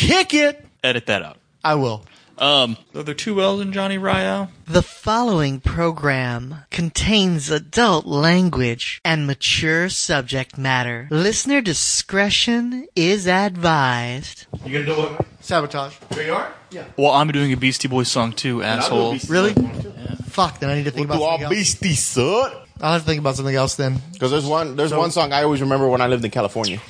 Kick it. Edit that out. I will. Um, are there two L's in Johnny Ryall? The following program contains adult language and mature subject matter. Listener discretion is advised. You gonna do what? Sabotage. Here you are? Well, I'm doing a Beastie Boys song too, asshole. Really? Fuck. Then I need to think We'll do about all something else. beastie, son. I'll have to think about something else then. Because there's one, there's one song I always remember when I lived in California.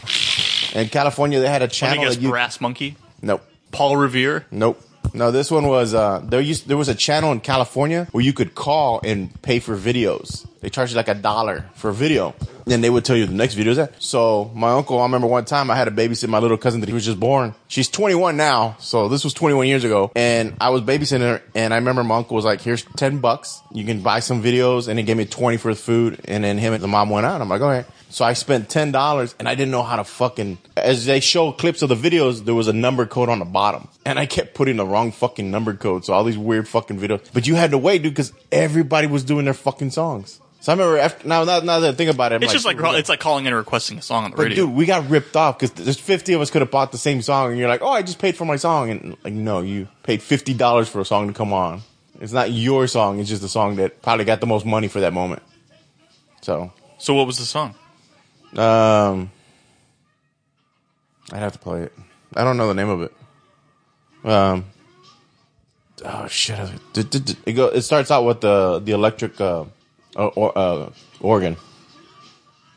In California, they had a Let me channel guess, that you. Brass Monkey, Nope, Paul Revere. nope. No, this one was uh, there. Used there was a channel in California where you could call and pay for videos. They charge you like a dollar for a video. Then they would tell you the next video is that. So my uncle, I remember one time I had to babysit my little cousin that he was just born. She's 21 now, so this was 21 years ago, and I was babysitting her. And I remember my uncle was like, "Here's 10 bucks. You can buy some videos," and he gave me 20 for the food. And then him and the mom went out. I'm like, "All right." So I spent ten dollars, and I didn't know how to fucking. As they show clips of the videos, there was a number code on the bottom, and I kept putting the wrong fucking number code. So all these weird fucking videos. But you had to wait, dude, because everybody was doing their fucking songs. So I remember after now, now, now that I think about it, I'm It's just like it's like calling in and requesting a song on the but radio. dude, we got ripped off because there's 50 of us could have bought the same song, and you're like, oh, I just paid for my song, and like, no, you paid fifty dollars for a song to come on. It's not your song; it's just the song that probably got the most money for that moment. So, so what was the song? um, I'd have to play it. I don't know the name of it. Um, oh shit! It go. It starts out with the the electric uh, or, or, uh organ.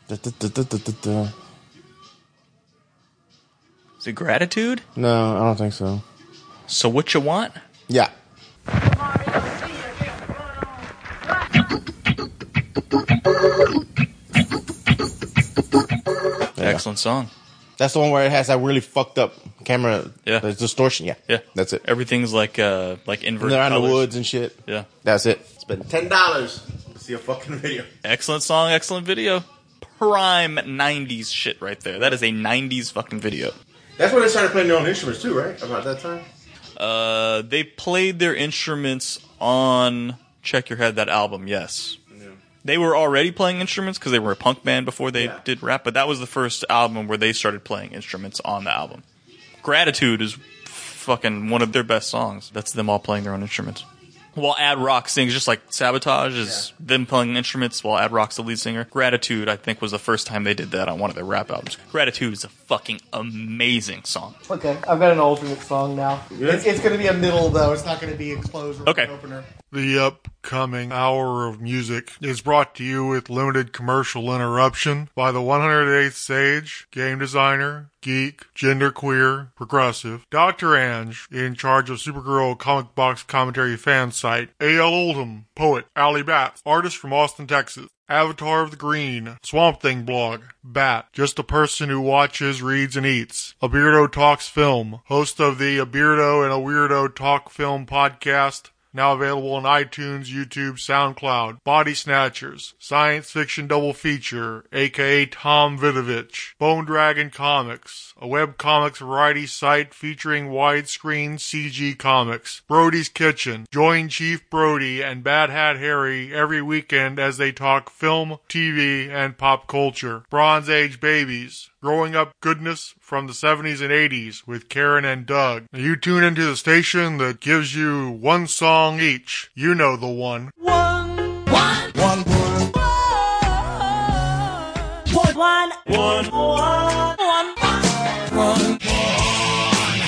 D- d- d- d- d- d- d- Is it gratitude? No, I don't think so. So what you want? Yeah. Excellent song. That's the one where it has that really fucked up camera. Yeah. The distortion. Yeah. Yeah, That's it. Everything's like uh like And inverted. they're out in the colors. woods and shit. Yeah, That's it. Spend ten dollars to see a fucking video. excellent song, excellent video. Prime '90s shit right there. That is a '90s fucking video. That's when they started playing their own instruments too, right? About that time. Uh, they played their instruments on Check Your Head that album. Yes, they were already playing instruments because they were a punk band before they Yeah. did rap. But that was the first album where they started playing instruments on the album. Gratitude is fucking one of their best songs. That's them all playing their own instruments. While Ad Rock sings, just like Sabotage is them playing instruments while Ad Rock's the lead singer. Gratitude, I think, was the first time they did that on one of their rap albums. Gratitude is a fucking amazing song. Okay, I've got an alternate song now. It's, it's going to be a middle though. It's not going to be a closer or Okay. an opener. The upcoming hour of music is brought to you with limited commercial interruption by the 108th Sage, game designer, geek, genderqueer, progressive, Dr. Ange, in charge of Supergirl comic box commentary fan site, A.L. Oldham, poet, Allie Batts, artist from Austin, Texas. Avatar of the Green, Swamp Thing blog, Bat, just a person who watches, reads, and eats. A Beardo Talks Film, host of the A Beardo and a Weirdo Talk Film podcast, now available on iTunes, YouTube, SoundCloud. Body Snatchers, science fiction double feature, aka Tom Vidovich. Bone Dragon Comics, a web comics variety site featuring widescreen CG comics. Brody's Kitchen. Join Chief Brody and Bad Hat Harry every weekend as they talk film, TV, and pop culture. Bronze Age Babies. Growing up goodness from the 70s and 80s with Karen and Doug. You tune into the station that gives you one song each. You know the one. One, one, one, one,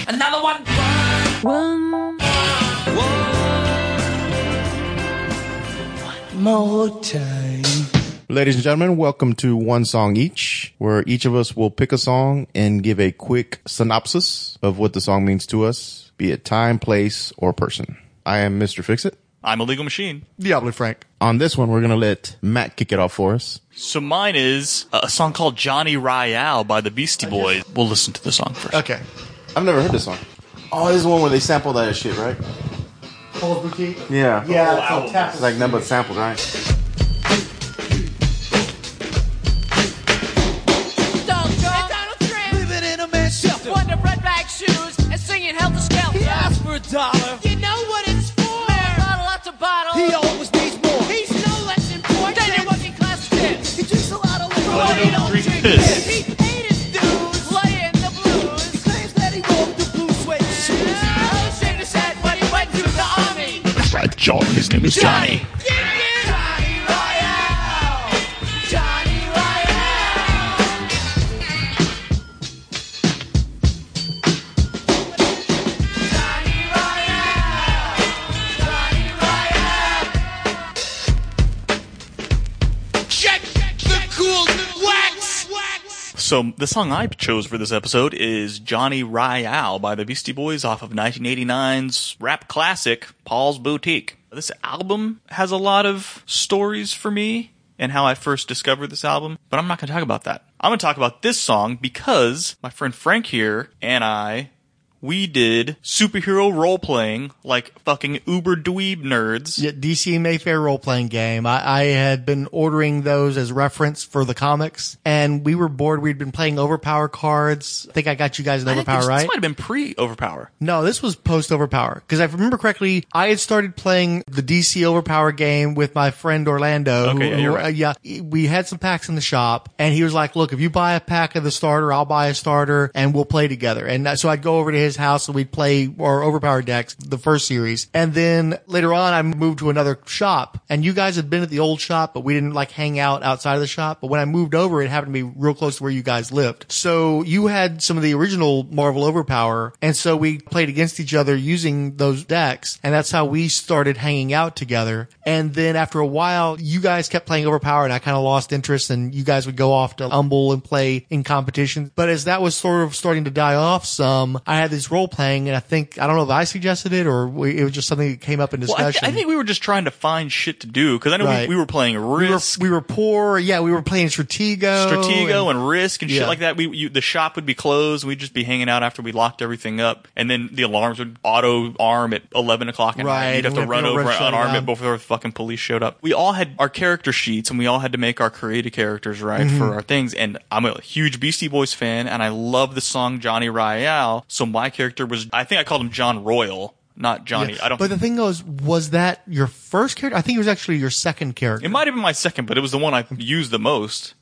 another one, one, more time. Ladies and gentlemen, welcome to One Song Each, where each of us will pick a song and give a quick synopsis of what the song means to us, be it time, place, or person. I am Mr. Fixit. I'm a legal machine. Diablo Frank. On this one, we're going to let Matt kick it off for us. So mine is a song called Johnny Ryall by the Beastie oh, Boys. We'll listen to the song first. Okay. I've never heard this song. Oh, this is the one where they sample that shit, right? Paul's Boutique. Yeah. Yeah, it's on tap. It's like number samples, right? Cool wax! So the song I chose for this episode is Johnny Ryall by the Beastie Boys off of 1989's rap classic Paul's Boutique. This album has a lot of stories for me and how I first discovered this album, but I'm not going to talk about that. I'm going to talk about this song because my friend Frank here and I we did superhero role playing like fucking uber dweeb nerds. Yeah, DC Mayfair role playing game. I, I had been ordering those as reference for the comics, and we were bored. We'd been playing Overpower cards. I think I got you guys an Overpower, this, right? This might have been pre Overpower. No, this was post Overpower. Because if I remember correctly, I had started playing the DC Overpower game with my friend Orlando. Okay, yeah, you're who- right. uh, yeah, we had some packs in the shop, and he was like, "Look, if you buy a pack of the starter, I'll buy a starter, and we'll play together." And that- so I'd go over to his house, and we'd play our Overpower decks, the first series, and then later on, I moved to another shop, and you guys had been at the old shop, but we didn't like hang out outside of the shop. But when I moved over, it happened to be real close to where you guys lived. So you had some of the original Marvel Overpower, and so we played against each other using those decks, and that's how we started hanging out together. And then after a while, you guys kept playing Overpower, and I kind of lost interest, and you guys would go off to Humble and play in competition. But as that was sort of starting to die off some, I had this role playing, and I think I don't know if I suggested it or we, it was just something that came up in Well, I, discussion. th- I think we were just trying to find shit to do because I know Right. we, we were playing we were Risk, we were poor. Yeah, we were playing Stratego. Stratego, and- and, Risk and shit like that. We you, the shop would be closed. We'd just be hanging out after we locked everything up, and then the alarms would auto arm at eleven o'clock at night. You'd have to run over and unarm down. it before the fucking police showed up. We all had our character sheets, and we all had to make our creative characters right Mm-hmm. for our things. And I'm a huge Beastie Boys fan, and I love the song Johnny Ryall. So my character was, I think I called him John Royal, not Johnny. Yeah. I don't. But the thing was, was that your first character? I think it was actually your second character. it might have been my second, but it was the one I used the most.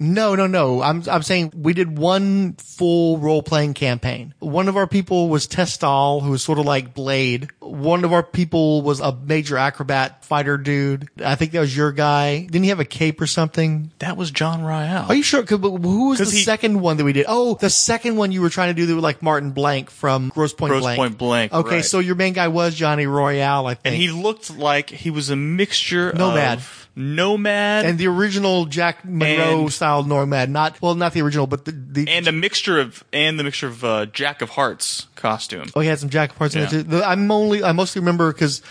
No, no, no. I'm I'm saying we did one full role playing campaign. One of our people was Testal, who was sort of like Blade. One of our people was a major acrobat fighter dude. I think that was your guy. Didn't he have a cape or something? That was John Royale. Are you sure? 'Cause- Who was the he- second one that we did? Oh, the second one you were trying to do that with like Martin Blank from Grosse Pointe Grosse Blank. Point Blank, Okay, right. so your main guy was Johnny Royale, I think. and he looked like he was a mixture Nomad. of nomad and the original Jack Monroe And- style Nomad, not well, not the original, but the, the and a mixture of and the mixture of uh, Jack of Hearts costume. Oh, he had some Jack parts in Yeah. it too. The- I'm only, I mostly remember because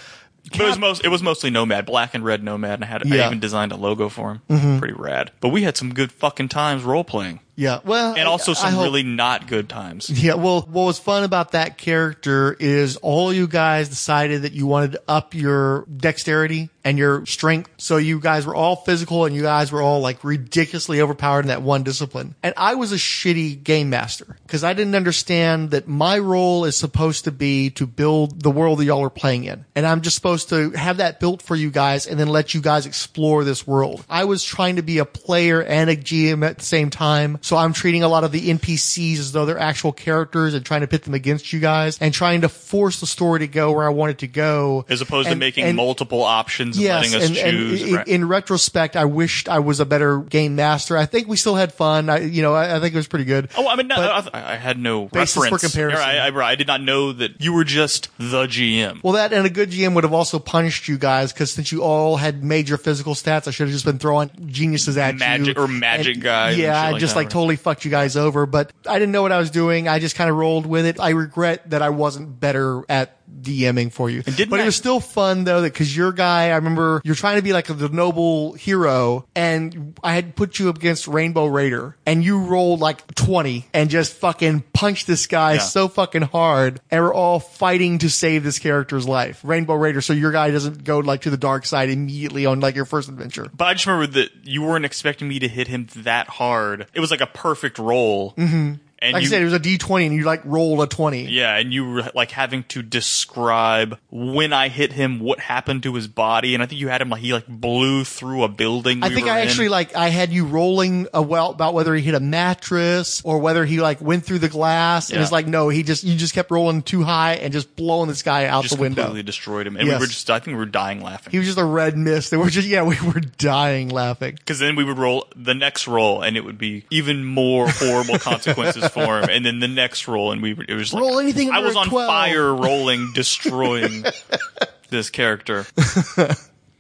But it was most it was mostly nomad, black and red nomad, and I had Yeah. Mm-hmm. I even designed a logo for him. Pretty rad. But we had some good fucking times role playing, yeah, well, and also some hope- really not good times. Yeah, well, what was fun about that character is all you guys decided that you wanted to up your dexterity and your strength. So you guys were all physical and you guys were all like ridiculously overpowered in that one discipline. And I was a shitty game master because I didn't understand that my role is supposed to be to build the world that y'all are playing in. And I'm just supposed to have that built for you guys and then let you guys explore this world. I was trying to be a player and a GM at the same time. So I'm treating a lot of the NPCs as though they're actual characters and trying to pit them against you guys and trying to force the story to go where I want it to go. As opposed And- to making and- multiple options and letting us and, choose. in, in retrospect, I wished I was a better game master. I think we still had fun. I, you know, I, I think it was pretty good. Oh, I mean, no, I, I had no Basis for reference. comparison. I, I, I did not know that you were just the GM. Well, that and a good GM would have also punished you guys because since you all had major physical stats, I should have just been throwing geniuses at Magic- you or magic And- guys Yeah, like just that, like. Totally fucked you guys over. But I didn't know what I was doing. I just kind of rolled with it. I regret that I wasn't better at DMing for you. but I- it was still fun though, because your guy, I remember you're trying to be like the noble hero, and I had put you up against Rainbow Raider, and you rolled like 20 and just fucking punched this guy Yeah. so fucking hard, and we're all fighting to save this character's life. Rainbow Raider, so your guy doesn't go like to the dark side immediately on like your first adventure. But I just remember that you weren't expecting me to hit him that hard. It was like a perfect roll. Mm-hmm. And like you, I said, it was a D twenty, and you like roll a twenty. yeah, and you were like having to describe when I hit him, what happened to his body, and I think you had him like he like blew through a building. I we think I in. actually like I had you rolling a well about whether he hit a mattress or whether he like went through the glass. And it's like no, he just you just kept rolling too high and just blowing this guy out just the window. completely destroyed him, and Yes. we were just I think we were dying laughing. He was just a red mist. And we're just yeah, we were dying laughing. Because then we would roll the next roll, and it would be even more horrible consequences for him. And then the next roll, and we were, it was like Roll anything I was on 12. fire, rolling, destroying this character.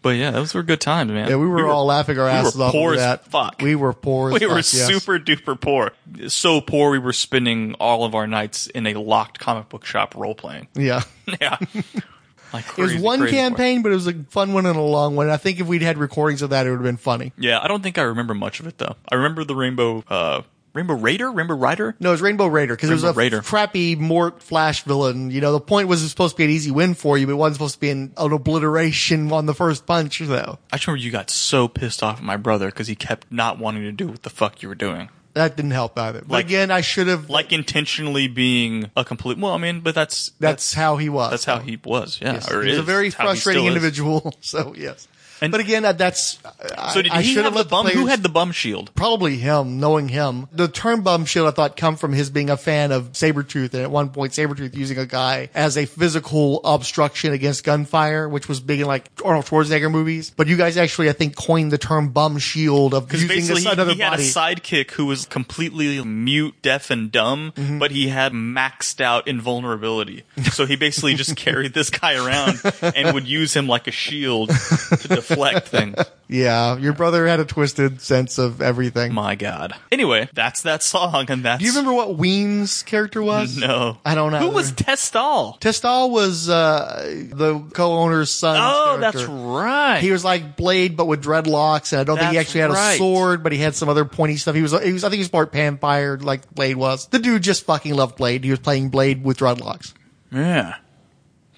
But yeah, those were good times, man. Yeah, we were, all laughing our we asses were off poor over as fuck. We were poor as We fuck. were yes. super duper poor. So poor we were spending all of our nights in a locked comic book shop role playing. Yeah. Yeah. Like It was one crazy campaign, but it was a fun one and a long one. I think if we'd had recordings of that, it would have been funny. Yeah, I don't think I remember much of it though. I remember the Rainbow uh Rainbow Raider, Rainbow Rider. No, it was Rainbow Raider because it was a Rainbow Raider. crappy Mort Flash villain. You know, the point was it was supposed to be an easy win for you, but it wasn't supposed to be an, an obliteration on the first punch, though. I just remember you got so pissed off at my brother because he kept not wanting to do what the fuck you were doing. That didn't help either. But Like- again, I should have. Like intentionally being a complete. Well, I mean, but that's that's, how he was. that's how he was. Yeah, Yes. or he was a is. very It's how he frustrating still is. individual. So yes. And- but again, that- that's. So did I, I he should have the bum? Who had the bum shield? Probably him, knowing him. The term bum shield, I thought, come from his being a fan of Sabretooth, and at one point, Sabretooth using a guy as a physical obstruction against gunfire, which was big in like Arnold Schwarzenegger movies. But you guys actually, I think, coined the term bum shield of using basically this he, he had a sidekick who was completely mute, deaf, and dumb, Mm-hmm. but he had maxed out invulnerability. So he basically just carried this guy around and would use him like a shield to deflect things. yeah, your brother had a twisted sense of everything. My God. Anyway, that's that song, and that's. Do you remember what Ween's character was? No, I don't know. Who was Testal? Testal was uh, the co-owner's son. Oh, that's right. He was like Blade, but with dreadlocks, and I don't think he actually had a right. sword, but he had some other pointy stuff. He was, he was, I think he was part vampire, like Blade was. The dude just fucking loved Blade. He was playing Blade with dreadlocks. yeah.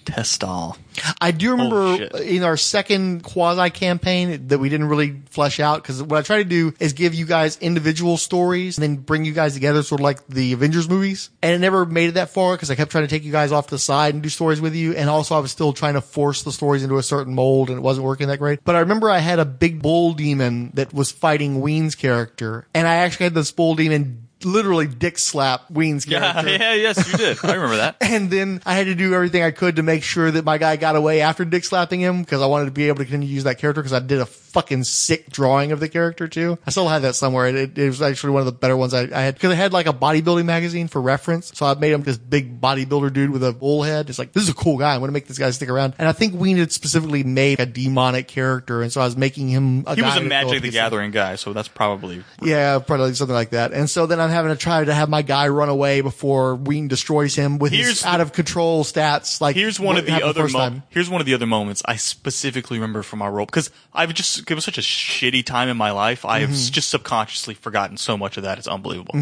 Testal. I do remember shit. in our second quasi campaign that we didn't really flesh out because what I try to do is give you guys individual stories and then bring you guys together, sort of like the Avengers movies. And it never made it that far because I kept trying to take you guys off to the side and do stories with you. And also I was still trying to force the stories into a certain mold and it wasn't working that great. But I remember I had a big bull demon that was fighting Ween's character and I actually had this bull demon literally dick slap Ween's character. yeah, yes, you did. I remember that. And then I had to do everything I could to make sure that my guy got away after dick slapping him because I wanted to be able to continue to use that character because I did a fucking sick drawing of the character too. I still have that somewhere. It, it was actually one of the better ones I, I had because I had like a bodybuilding magazine for reference. So I made him this big bodybuilder dude with a bull head. It's like, this is a cool guy. I'm going to make this guy stick around. And I think Ween had specifically made a demonic character. And so I was making him a He was a Magic the. Gathering guy, so that's probably Yeah, probably something like that. And so then I'm having to try to have my guy run away before Ween destroys him with Here's his out of control stats. Like Here's one of the other mo- here's one of the other moments I specifically remember from our role because I've just it was such a shitty time in my life. I have Mm-hmm. just subconsciously forgotten so much of that. It's unbelievable.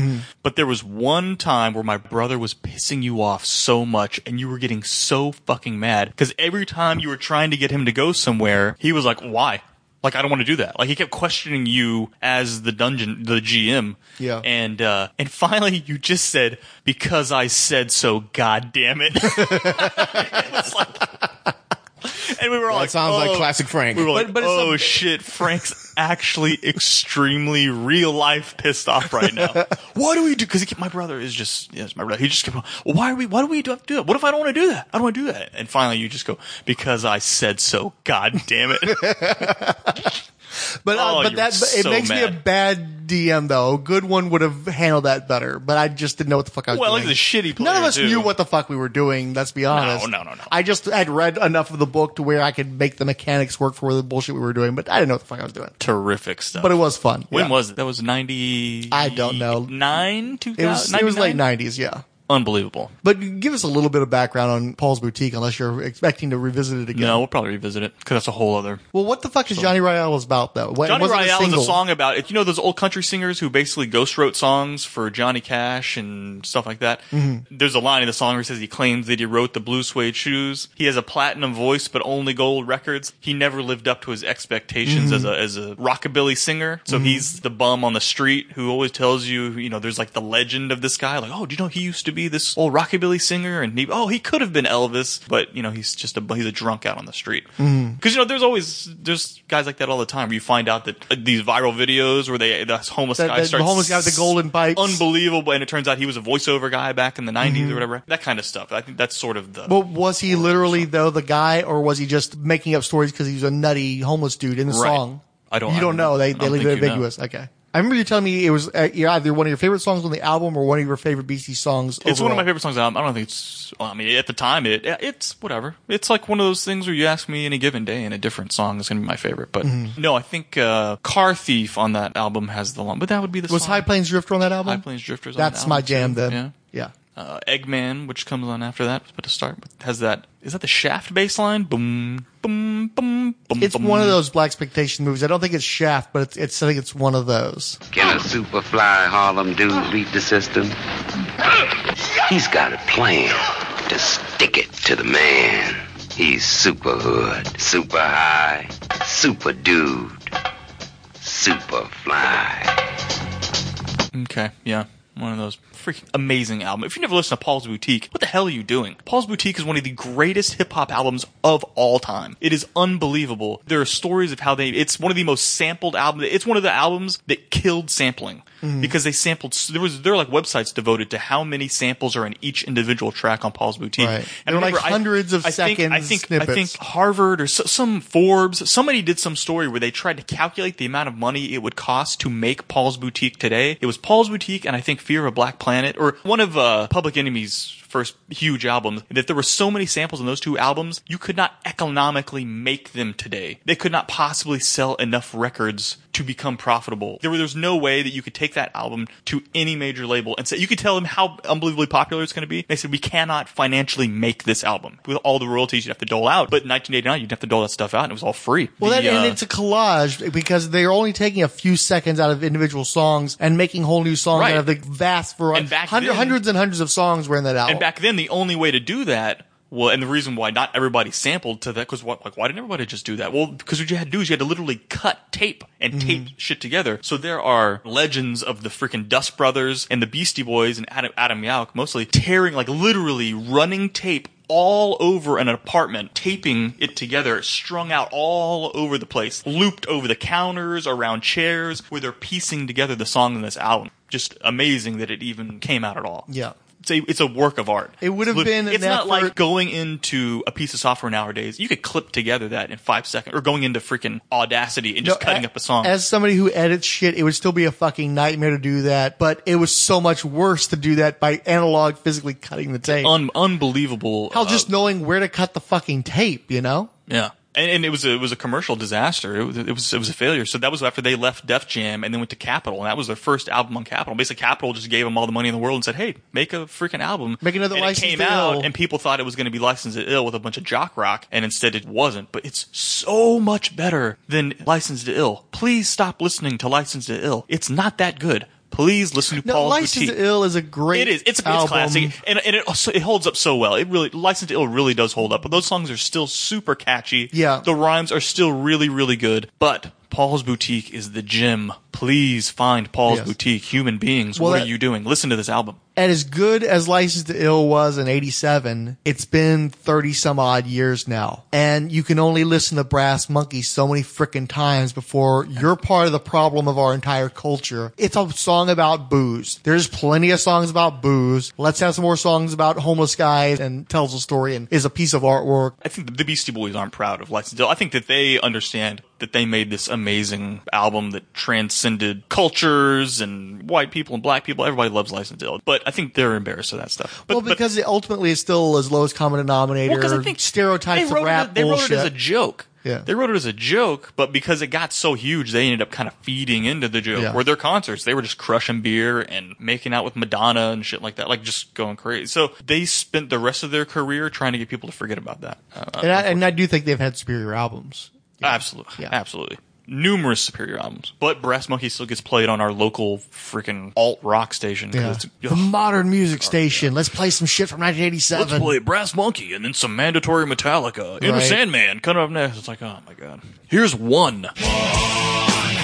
But there was one time where my brother was pissing you off so much, and you were getting so fucking mad because every time you were trying to get him to go somewhere, he was like, "Why?" Like I don't want to do that. Like he kept questioning you as the dungeon, the GM. Yeah. And uh, and finally you just said because I said so. God damn it. It was like- and we were all That like, sounds like "Oh." classic Frank. We were like, But- but it's oh shit, Frank's actually extremely real life pissed off right now. What do we do? Because my brother is just, yes, my brother. He just kept, well, why are we? Why do we have to do that? What if I don't want to do that? I don't want to do that. And finally, you just go because I said so. God damn it. But uh, Oh, but that but it so makes me a bad DM though. A good one would have handled that better. But I just didn't know what the fuck I was well, doing. he's a shitty player. None of us too. knew what the fuck we were doing. Let's be honest. no, no, no. no. I just had read enough of the book to where I could make the mechanics work for the bullshit we were doing. But I didn't know what the fuck I was doing. terrific stuff. But it was fun. When Yeah. was it? That was ninety. I don't know. Nine two It was it was late nineties. Yeah. Unbelievable. But give us a little bit of background on Paul's Boutique, unless you're expecting to revisit it again. No, we'll probably revisit it because that's a whole other. Well, what the fuck is Johnny Ryall about though? What, Johnny Ryall is a song about it. You know those old country singers who basically ghost wrote songs for Johnny Cash and stuff like that. Mm-hmm. There's a line in the song where he says he claims that he wrote the blue suede shoes. He has a platinum voice, but only gold records. He never lived up to his expectations Mm-hmm. as a as a rockabilly singer. So he's the bum on the street who always tells you, you know, there's like the legend of this guy. Like, oh, do you know he used to be this old rockabilly singer? And he, oh, he could have been Elvis, but you know, he's just a he's a drunk out on the street. Because Mm-hmm. you know, there's always there's guys like that all the time. Where you find out that uh, these viral videos where they the homeless That- guy that- the starts homeless guy with the golden pipes. unbelievable, and it turns out he was a voiceover guy back in the '90s or whatever. That kind of stuff. I think that's sort of the. But was he literally though the guy, or was he just making up stories because he was a nutty homeless dude in the Right. song? I don't- You I don't don't know. know. They they leave it you know. ambiguous. Okay. I remember you telling me it was uh, either one of your favorite songs on the album or one of your favorite BC songs. it's one of my favorite songs. I don't think it's. Well, I mean, at the time, it it's whatever. It's like one of those things where you ask me any given day, and a different song is going to be my favorite. But Mm-hmm. no, I think uh, "Car Thief" on that album has the long. But that would be the Was song. High Plains Drifter on that album? High Plains Drifters. on That's that my jam too. then. Yeah. Yeah. uh, Eggman, which comes on after that. But to start, has that is that the Shaft bass line? Boom, boom, boom, boom. It's boom. one of those blaxploitation movies. I don't think it's Shaft, but it's, it's I think it's one of those. Can a superfly Harlem dude beat the system? He's got a plan to stick it to the man. He's super hood, super high, super dude, super fly. Okay, yeah. One of those freaking amazing album. If you never listened to Paul's Boutique, what the hell are you doing? Paul's Boutique is one of the greatest hip hop albums of all time. It is unbelievable. There are stories of how they, it's one of the most sampled albums. It's one of the albums that killed sampling because they sampled, there was, there are like websites devoted to how many samples are in each individual track on Paul's Boutique. Right. And There were, like, remember, I- hundreds of I think, I seconds think, I think. Harvard or so, some Forbes, somebody did some story where they tried to calculate the amount of money it would cost to make Paul's Boutique today. It was Paul's Boutique and I think Fear of a Black Planet or one of uh, Public Enemy's first huge albums. That there were so many samples in those two albums, you could not economically make them today. They could not possibly sell enough records to become profitable. There, there's no way that you could take that album to any major label and say you could tell them how unbelievably popular it's going to be. They said we cannot financially make this album with all the royalties you'd have to dole out. But in 1989, you'd have to dole that stuff out, and it was all free. Well, The, that, and uh, it's a collage because they're only taking a few seconds out of individual songs and making whole new songs Right. out of the vast variety. And Hundred, then- hundreds and hundreds of songs were in that album. Back then, the only way to do that, well, and the reason why not everybody sampled to that, because what, like, why didn't everybody just do that? Well, because what you had to do is you had to literally cut tape and mm-hmm. tape shit together. So there are legends of the freaking Dust Brothers and the Beastie Boys and Adam, Adam Yauch mostly tearing, like, literally running tape all over an apartment, taping it together, strung out all over the place, looped over the counters, around chairs, where they're piecing together the song in this album. Just amazing that it even came out at all yeah. It's a, it's a work of art. It would have been It's not effort- like going into a piece of software nowadays. You could clip together that in five seconds, or going into freaking Audacity and just No, cutting a- up a song. As somebody who edits shit, it would still be a fucking nightmare to do that, but it was so much worse to do that by analog physically cutting the tape. Un- unbelievable. Hell, uh, just knowing where to cut the fucking tape, you know? yeah. And, and it was a, it was a commercial disaster. It was, it was it was a failure. So that was after they left Def Jam and then went to Capitol, and that was their first album on Capitol. Basically, Capitol just gave them all the money in the world and said, "Hey, make a freaking album, Make another and Licensed It came out, Ill. and people thought it was going to be licensed to ill with a bunch of jock rock, and instead it wasn't. But it's so much better than licensed to ill. Please stop listening to licensed to ill. It's not that good. Please listen to No, Paul's License Boutique. to Ill is a great It is. It's a album. classic, and and it also, it holds up so well. It really License to Ill really does hold up. But those songs are still super catchy. Yeah. the rhymes are still really really good. But Paul's Boutique is the gym. Please find Paul's Yes. Boutique. Human beings, Well, what that- are you doing? Listen to this album. And as good as License to Ill was in 87, it's been 30 some odd years now. And you can only listen to Brass Monkey so many frickin' times before you're part of the problem of our entire culture. It's a song about booze. There's plenty of songs about booze. Let's have some more songs about homeless guys and tells a story and is a piece of artwork. I think the Beastie Boys aren't proud of License to Ill. I think that they understand that they made this amazing album that transcended cultures and white people and black people. Everybody loves License to Ill, but I think they're embarrassed of that stuff. But, well, but- because it ultimately is still as low as common denominator. Well, I think stereotypes they wrote of rap it, they wrote it as a joke. Yeah. They wrote it as a joke, but because it got so huge, they ended up kind of feeding into the joke. Yeah. Where their concerts, they were just crushing beer and making out with Madonna and shit like that, like just going crazy. So they spent the rest of their career trying to get people to forget about that. Uh, And I, and I do think they've had superior albums. Absolutely. Yeah. Absolutely. Numerous superior albums. But Brass Monkey still gets played on our local freaking alt rock station. Yeah. it's- The modern music station. Let's play some shit from 1987. Let's play Brass Monkey and then some mandatory Metallica. Enter Right. Sandman coming up next. It's like, oh my god. Here's one.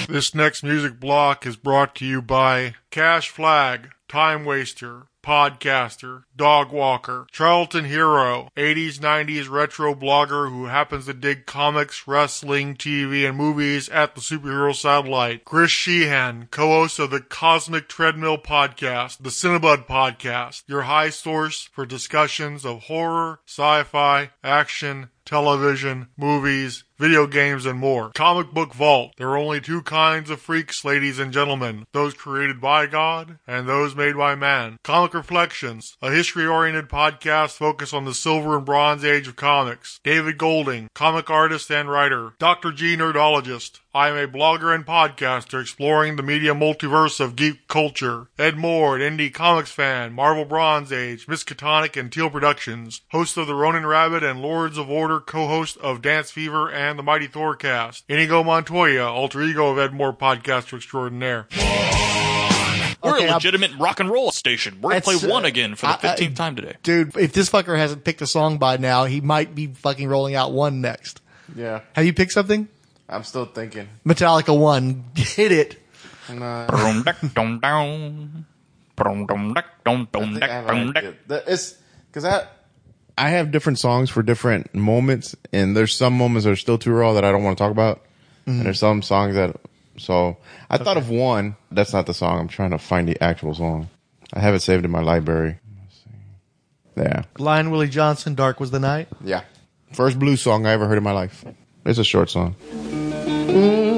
This next music block is brought to you by Cash Flag, Time Waster, Podcaster, Dog Walker, Charlton Hero, 80s 90s retro blogger who happens to dig comics, wrestling, TV, and movies at the Superhero Satellite, Chris Sheehan, co-host of the Cosmic Treadmill Podcast, the Cinebud Podcast, your high source for discussions of horror, sci-fi, action, television, movies, video games, and more. Comic Book Vault. There are only two kinds of freaks, ladies and gentlemen. Those created by God and those made by man. Comic Reflections. A history-oriented podcast focused on the Silver and Bronze Age of comics. David Golding. Comic artist and writer. Dr. G. Nerdologist. I am a blogger and podcaster exploring the media multiverse of geek culture. Ed Moore, an indie comics fan, Marvel Bronze Age, Miskatonic, and Teal Productions. Host of the Ronin Rabbit and Lords of Order, co-host of Dance Fever and the Mighty Thor cast. Inigo Montoya, alter ego of Ed Moore, podcaster extraordinaire. We're Okay, a I'll- legitimate rock and roll station. We're gonna play It's, uh, one again for the I- I- fifteenth time today. Dude, if this fucker hasn't picked a song by now, he might be fucking rolling out one next. Yeah, Have you picked something? I'm still thinking. Metallica 1. Hit it. Nah, Brum, duck, dum, down. Brum, dum, duck, dum, I think I have dum, an duck. idea. The- It's because I I have different songs for different moments, and there's some moments that are still too raw that I don't want to talk about, and mm-hmm. there's some songs that. So I thought of one. That's not the song. I'm trying to find the actual song. I have it saved in my library. Let's see. Yeah, Blind Willie Johnson, Dark Was the Night. yeah. First blues song I ever heard in my life. It's a short song. Mm.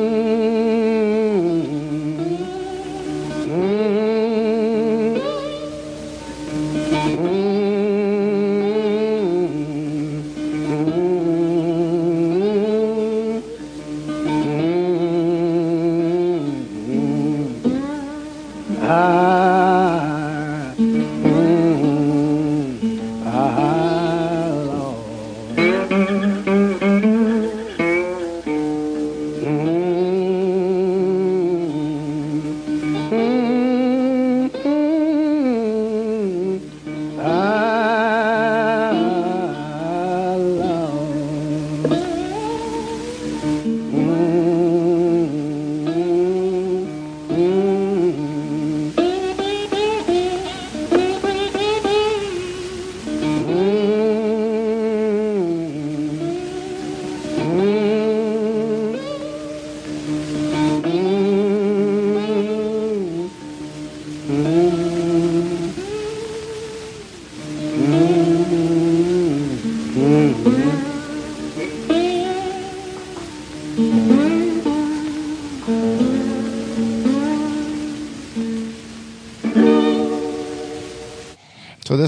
So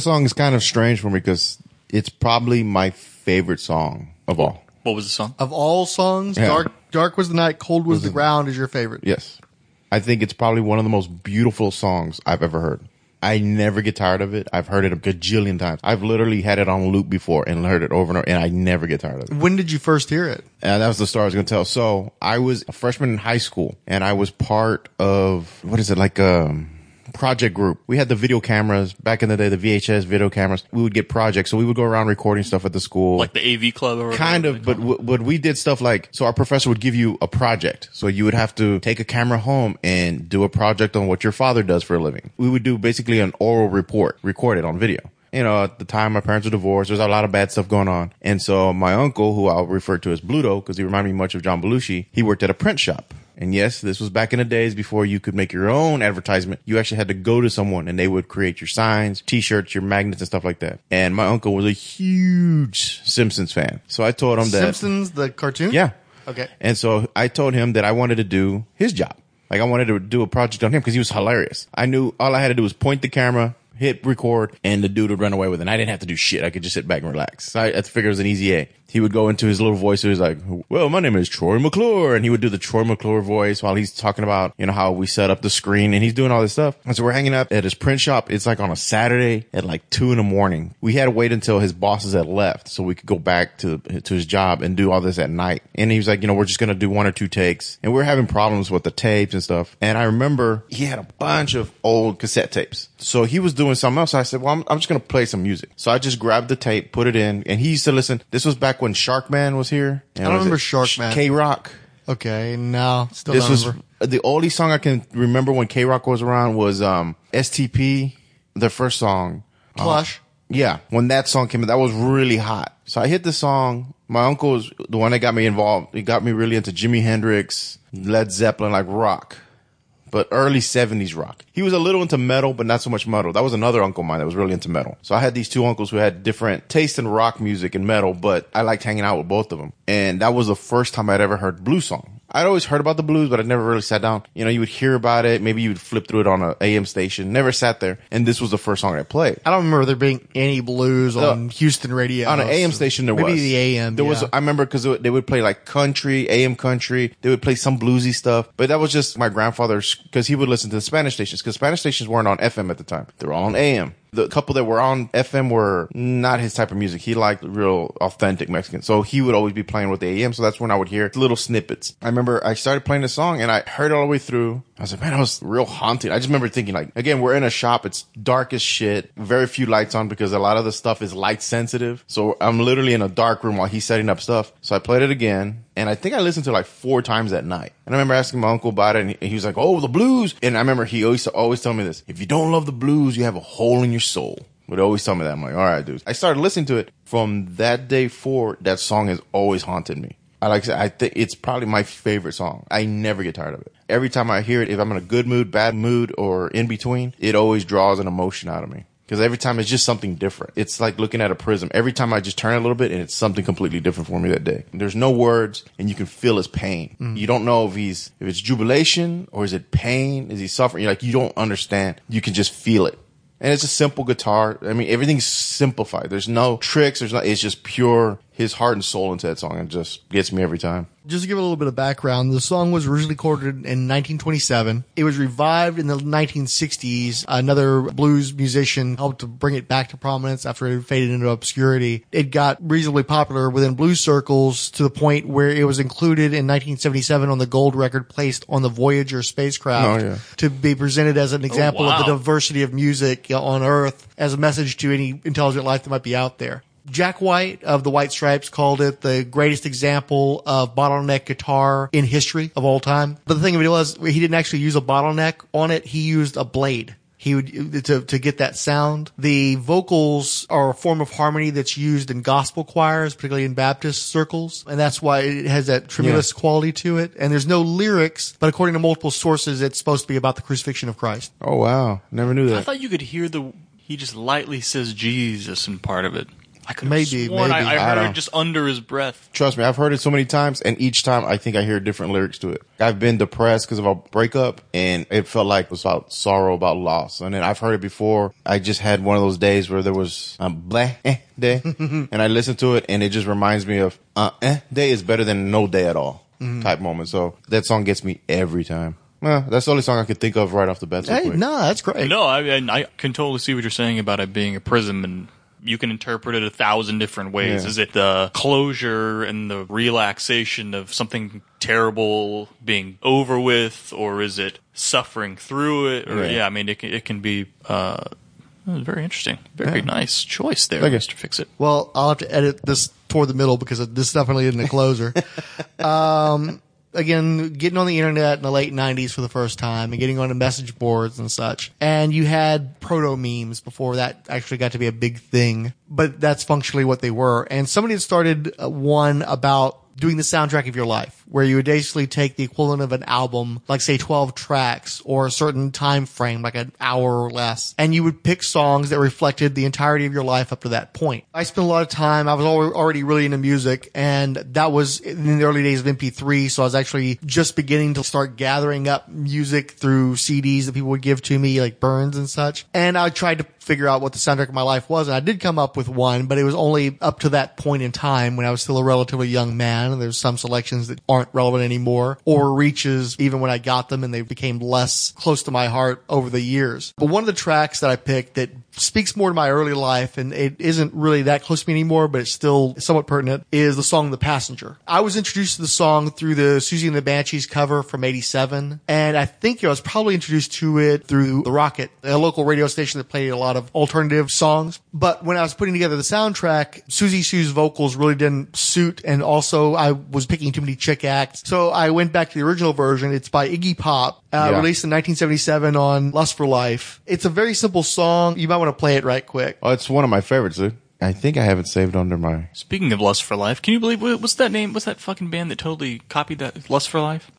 song is kind of strange for me because it's probably my favorite song of all. What was the song? Of all songs, Yeah. Dark Dark Was the Night, Cold Was the Ground is your favorite. Yes. I think it's probably one of the most beautiful songs I've ever heard. I never get tired of it. I've heard it a gajillion times. I've literally had it on loop before and heard it over and over, and I never get tired of it. When did you first hear it? And that was the story I was going to tell. So I was a freshman in high school, and I was part of what is it like a project group. We had the video cameras. Back in the day, the VHS video cameras. We would get projects, so we would go around recording stuff at the school, Like the AV club or kind of but w- but we did stuff like so our professor would give you a project. So you would have to take a camera home and do a project on what your father does for a living. We would do basically an oral report recorded on video. You know at the time my parents were divorced. There's a lot of bad stuff going on. And so my uncle who i'll refer to as bluto because he reminded me much of john belushi he worked at a print shop and yes, this was back in the days before you could make your own advertisement. You actually had to go to someone and they would create your signs, t-shirts, your magnets and stuff like that. And my uncle was a huge Simpsons fan. So I told him that Simpsons, the cartoon? yeah. Okay. And so I told him that I wanted to do his job. Like I wanted to do a project on him because he was hilarious. I knew all I had to do was point the camera hit record, and the dude would run away with it. And I didn't have to do shit. I could just sit back and relax. So I, I figured it was an easy A. He would go into his little voice. He was like, "Well, my name is Troy McClure," and he would do the Troy McClure voice while he's talking about you know how we set up the screen, and he's doing all this stuff. And so we're hanging up at his print shop. It's like on a Saturday at like two in the morning. We had to wait until his bosses had left so we could go back to to his job and do all this at night. And he was like, you know, we're just gonna do one or two takes, and we we're having problems with the tapes and stuff. And I remember he had a bunch of old cassette tapes. So he was doing something else. I said, well, I'm, I'm just going to play some music. So I just grabbed the tape, put it in, and he used to listen. This was back when Sharkman was here. I don't remember Sharkman. K Rock. Okay, no, still This don't was remember. the only song I can remember when K Rock was around was um, STP, the first song. Plush. Yeah, when that song came out, that was really hot. So I hit the song. My uncle was the one that got me involved. He got me really into Jimi Hendrix, Led Zeppelin, like rock, but early 70s rock. He was a little into metal, but not so much metal. That was another uncle of mine that was really into metal. So I had these two uncles who had different taste in rock music and metal, but I liked hanging out with both of them. And that was the first time I'd ever heard blues song. I'd always heard about the blues, but I'd never really sat down. You know, you would hear about it. Maybe you would flip through it on a AM station. Never sat there. And this was the first song I played. I don't remember there being any blues on Houston radio. on an AM station there Maybe was Maybe the AM. there was i remember because they would play like country am country they would play some bluesy stuff but that was just my grandfather's because he would listen to the spanish stations because spanish stations weren't on fm at the time they were all on am the couple that were on FM were not his type of music. He liked real authentic Mexican. So he would always be playing with the AM. So that's when I would hear little snippets. I remember I started playing the song and I heard all the way through. I was like, man, I was real haunted. I just remember thinking like, again, we're in a shop. It's dark as shit. Very few lights on because a lot of the stuff is light sensitive. So I'm literally in a dark room while he's setting up stuff. So I played it again. And I think I listened to like four times that night. And I remember asking my uncle about it and he, and he was like, Oh, the blues. And I remember he always, always tell me this. If you don't love the blues, you have a hole in your soul. Would always tell me that. I'm like, all right, dude. I started listening to it from that day forward. That song has always haunted me. I like I think it's probably my favorite song. I never get tired of it. Every time I hear it, if I'm in a good mood, bad mood, or in between, it always draws an emotion out of me. Because every time it's just something different. It's like looking at a prism. Every time I just turn a little bit and it's something completely different for me that day. There's no words and you can feel his pain. Mm. You don't know if he's, if it's jubilation or is it pain? Is he suffering? You're like, you don't understand. You can just feel it. And it's a simple guitar. I mean, everything's simplified. There's no tricks. There's not, it's just pure his heart and soul into that song. and just gets me every time. Just to give a little bit of background, the song was originally recorded in 1927. It was revived in the 1960s. Another blues musician helped to bring it back to prominence after it faded into obscurity. It got reasonably popular within blues circles to the point where it was included in 1977 on the gold record placed on the Voyager spacecraft Oh, yeah. to be presented as an oh, example of the diversity of music on Earth as a message to any intelligent life that might be out there. Jack White of the White Stripes called it the greatest example of bottleneck guitar in history of all time. But the thing of it was, he didn't actually use a bottleneck on it. He used a blade. He would to to get that sound. The vocals are a form of harmony that's used in gospel choirs, particularly in Baptist circles, and that's why it has that tremulous quality to it. And there's no lyrics, but according to multiple sources, it's supposed to be about the crucifixion of Christ. Oh, wow. Never knew that. I thought you could hear the. He just lightly says Jesus in part of it. I could Maybe, have sworn maybe. I, I I heard don't- it just under his breath. Trust me, I've heard it so many times, and each time I think I hear different lyrics to it. I've been depressed because of a breakup, and it felt like it was about sorrow, about loss. And then I've heard it before. I just had one of those days where there was a blah eh day, and I listened to it, and it just reminds me of uh eh day is better than no day at all type moment. So that song gets me every time. Well, that's the only song I could think of right off the bat. So Hey, quick. no, that's great. No, I, and I can totally see what you're saying about it being a prism and you can interpret it a thousand different ways. Yeah. Is it the closure and the relaxation of something terrible being over with, or is it suffering through it? Or Yeah. yeah, I mean, it can, it can be uh, very interesting, very nice choice there, Thank you. Mr. Fix It. Well, I'll have to edit this toward the middle because this definitely isn't a closer. um, again, getting on the internet in the late 90s for the first time and getting onto message boards and such. And you had proto memes before that actually got to be a big thing, but that's functionally what they were. And somebody had started uh, one about doing the soundtrack of your life. Where you would basically take the equivalent of an album, like say 12 tracks or a certain time frame, like an hour or less, and you would pick songs that reflected the entirety of your life up to that point. I spent a lot of time, I was already really into music and that was in the early days of MP3. So I was actually just beginning to start gathering up music through CDs that people would give to me, like Burns and such. And I tried to figure out what the soundtrack of my life was. And I did come up with one, but it was only up to that point in time when I was still a relatively young man. And there's some selections that aren't relevant anymore or reaches even when I got them and they became less close to my heart over the years. But one of the tracks that I picked that speaks more to my early life and it isn't really that close to me anymore, but it's still somewhat pertinent is the song The Passenger. I was introduced to the song through the Siouxsie and the Banshees cover from 87. And I think I was probably introduced to it through The Rocket, a local radio station that played a lot of alternative songs. But when I was putting together the soundtrack, Siouxsie Sioux's vocals really didn't suit. And also I was picking too many chick acts. So I went back to the original version. It's by Iggy Pop, uh, Yeah. released in 1977 on Lust for Life. It's a very simple song. You might want to play it right quick. Oh, it's one of my favorites, dude. I think I have it saved under my. Speaking of Lust for Life, can you believe what's that name? What's that fucking band that totally copied that Lust for Life?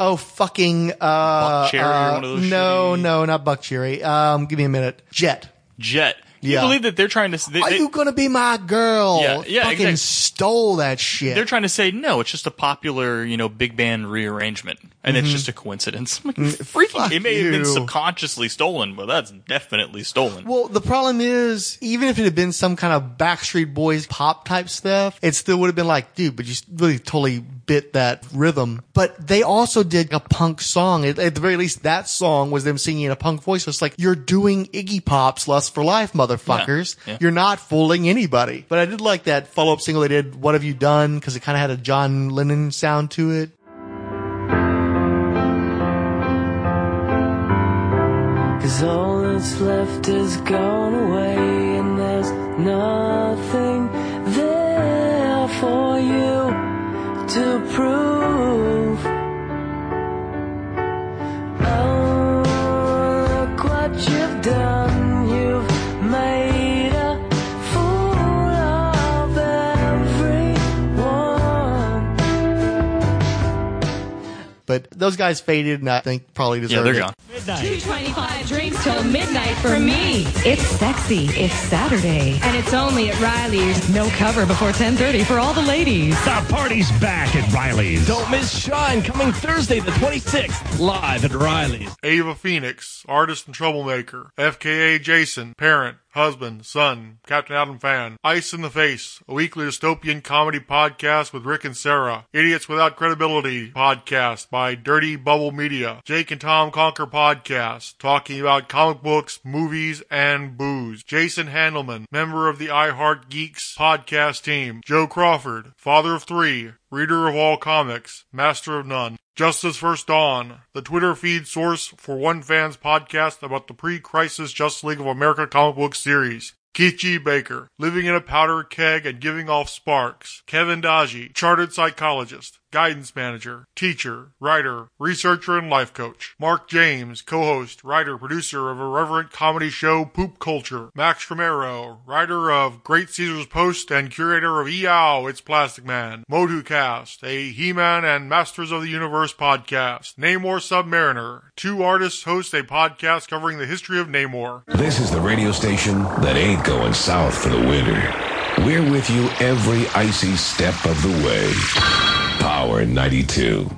Oh, fucking, uh, Buck Cherry or uh, one of those no, shitty- no, not Buck Cherry. Um, give me a minute. Jet. Jet. Can Yeah. you believe that they're trying to? They, Are you gonna be my girl? Yeah, yeah, Fucking exactly. stole that shit. they're trying to say no. It's just a popular, you know, big band rearrangement, and it's just a coincidence. Like, freaking, Mm-hmm. fuck it may have been subconsciously stolen, but that's definitely stolen. well, the problem is, even if it had been some kind of Backstreet Boys pop type stuff, it still would have been like, dude, but you really totally bit that rhythm. But they also did a punk song. At, at the very least, that song was them singing in a punk voice. So it's like, you're doing Iggy Pop's Lust for Life, motherfuckers. Yeah, yeah. You're not fooling anybody. But I did like that follow up single they did, What Have You Done? Cause it kind of had a John Lennon sound to it. Cause all that's left is gone away, and there's nothing those guys faded and I think probably yeah, deserved they're it. gone. 225 drinks till midnight for me. It's sexy. It's Saturday. And it's only at Riley's. No cover before 1030 for all the ladies. The party's back at Riley's. Don't miss Shine coming Thursday the 26th, live at Riley's. Ava Phoenix, artist and troublemaker. FKA Jason, parent, husband, son, Captain Atom fan. Ice in the Face, a weekly dystopian comedy podcast with Rick and Sarah. Idiots Without Credibility podcast by Dirty Bubble Media. Jake and Tom Conquer podcast, talking about comic books, movies, and booze. Jason Handelman, member of the I Heart Geeks podcast team. Joe Crawford, father of three, reader of all comics, master of none. Justice First Dawn, the Twitter feed source for One Fans podcast about the pre-crisis Justice League of America comic book series. Keith G. Baker, living in a powder keg and giving off sparks. Kevin Daji, chartered psychologist, guidance manager, teacher, writer, researcher, and life coach. Mark James, co-host, writer, producer of irreverent comedy show Poop Culture. Max Romero, writer of Great Caesar's Post and curator of EOW, It's Plastic Man. MotuCast, a He-Man and Masters of the Universe podcast. Namor Submariner. Two artists host a podcast covering the history of Namor. This is the radio station that ain't going south for the winter. We're with you every icy step of the way. Power 92.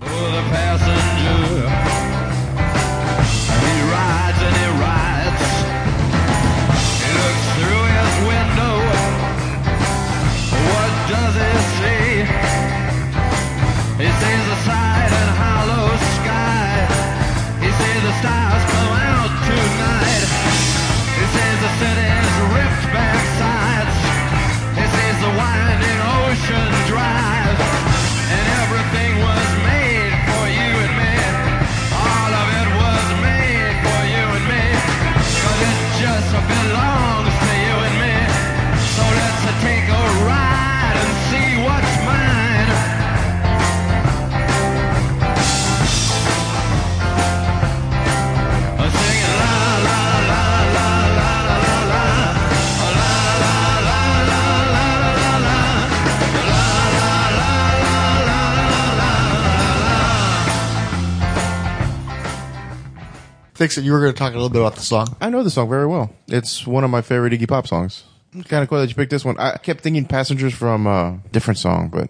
Dixon, you were going to talk a little bit about the song. I know the song very well. It's one of my favorite Iggy Pop songs. Kind of cool that you picked this one. I kept thinking Passengers from a different song, but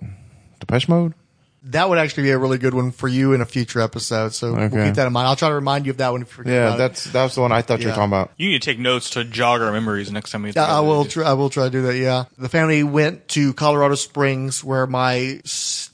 Depeche Mode? That would actually be a really good one for you in a future episode. So we'll keep that in mind. I'll try to remind you of that one if you forget Yeah, about it. that's that's the one I thought you were talking about. You need to take notes to jog our memories next time we. Yeah, I will. Try, I will try to do that. Yeah, the family went to Colorado Springs, where my